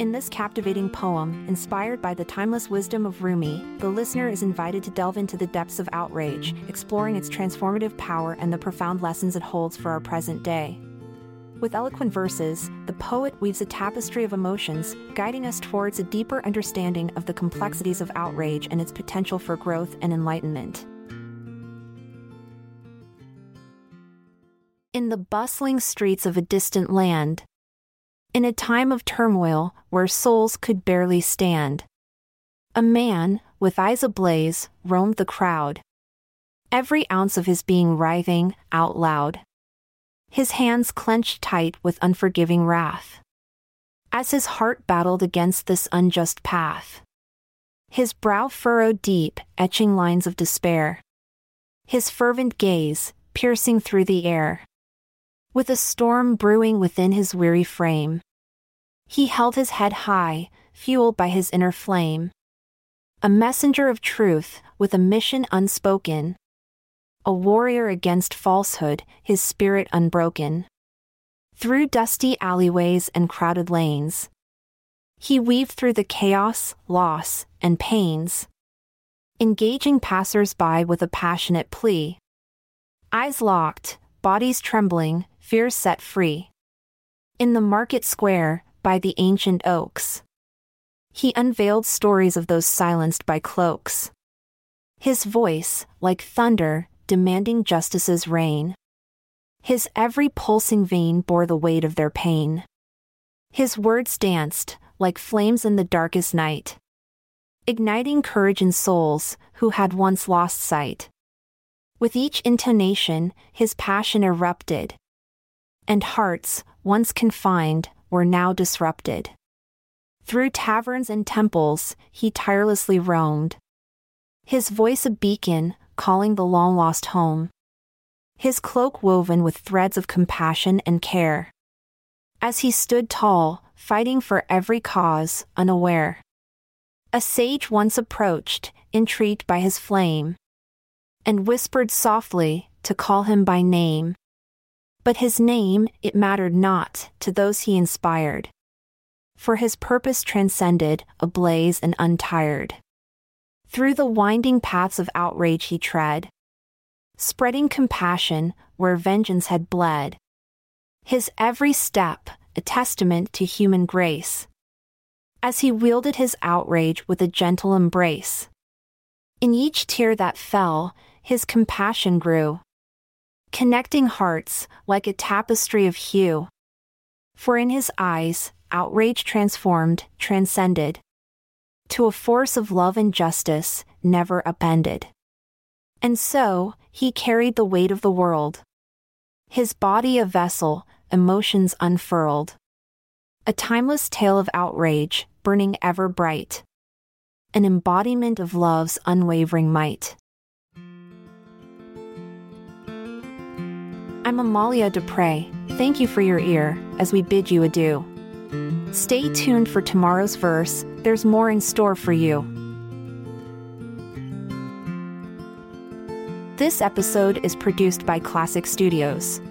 In this captivating poem, inspired by the timeless wisdom of Rumi, the listener is invited to delve into the depths of outrage, exploring its transformative power and the profound lessons it holds for our present day. With eloquent verses, the poet weaves a tapestry of emotions, guiding us towards a deeper understanding of the complexities of outrage and its potential for growth and enlightenment. In the bustling streets of a distant land, in a time of turmoil where souls could barely stand. A man, with eyes ablaze, roamed the crowd. Every ounce of his being writhing out loud. His hands clenched tight with unforgiving wrath. As his heart battled against this unjust path. His brow furrowed deep, etching lines of despair. His fervent gaze, piercing through the air with a storm brewing within his weary frame. He held his head high, fueled by his inner flame. A messenger of truth, with a mission unspoken. A warrior against falsehood, his spirit unbroken. Through dusty alleyways and crowded lanes. He weaved through the chaos, loss, and pains. Engaging passers-by with a passionate plea. Eyes locked, bodies trembling, fears set free. In the market square, by the ancient oaks, he unveiled stories of those silenced by cloaks. His voice, like thunder, demanding justice's reign. His every pulsing vein bore the weight of their pain. His words danced, like flames in the darkest night, igniting courage in souls who had once lost sight. With each intonation, his passion erupted. And hearts, once confined, were now disrupted. Through taverns and temples, he tirelessly roamed. His voice a beacon, calling the long lost home. His cloak woven with threads of compassion and care. As he stood tall, fighting for every cause, unaware. A sage once approached, intrigued by his flame and whispered softly to call him by name. But his name, it mattered not to those he inspired. For his purpose transcended, ablaze and untired. Through the winding paths of outrage he tread, spreading compassion where vengeance had bled. His every step, a testament to human grace. As he wielded his outrage with a gentle embrace. In each tear that fell, his compassion grew. Connecting hearts like a tapestry of hue. For in his eyes, outrage transformed, transcended. To a force of love and justice, never upended. And so, he carried the weight of the world. His body a vessel, emotions unfurled. A timeless tale of outrage, burning ever bright. An embodiment of love's unwavering might. I'm Amalia Dupre. Thank you for your ear as we bid you adieu. Stay tuned for tomorrow's verse, there's more in store for you. This episode is produced by Klassic Studios.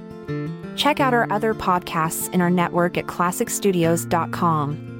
Check out our other podcasts in our network at klassicstudios.com.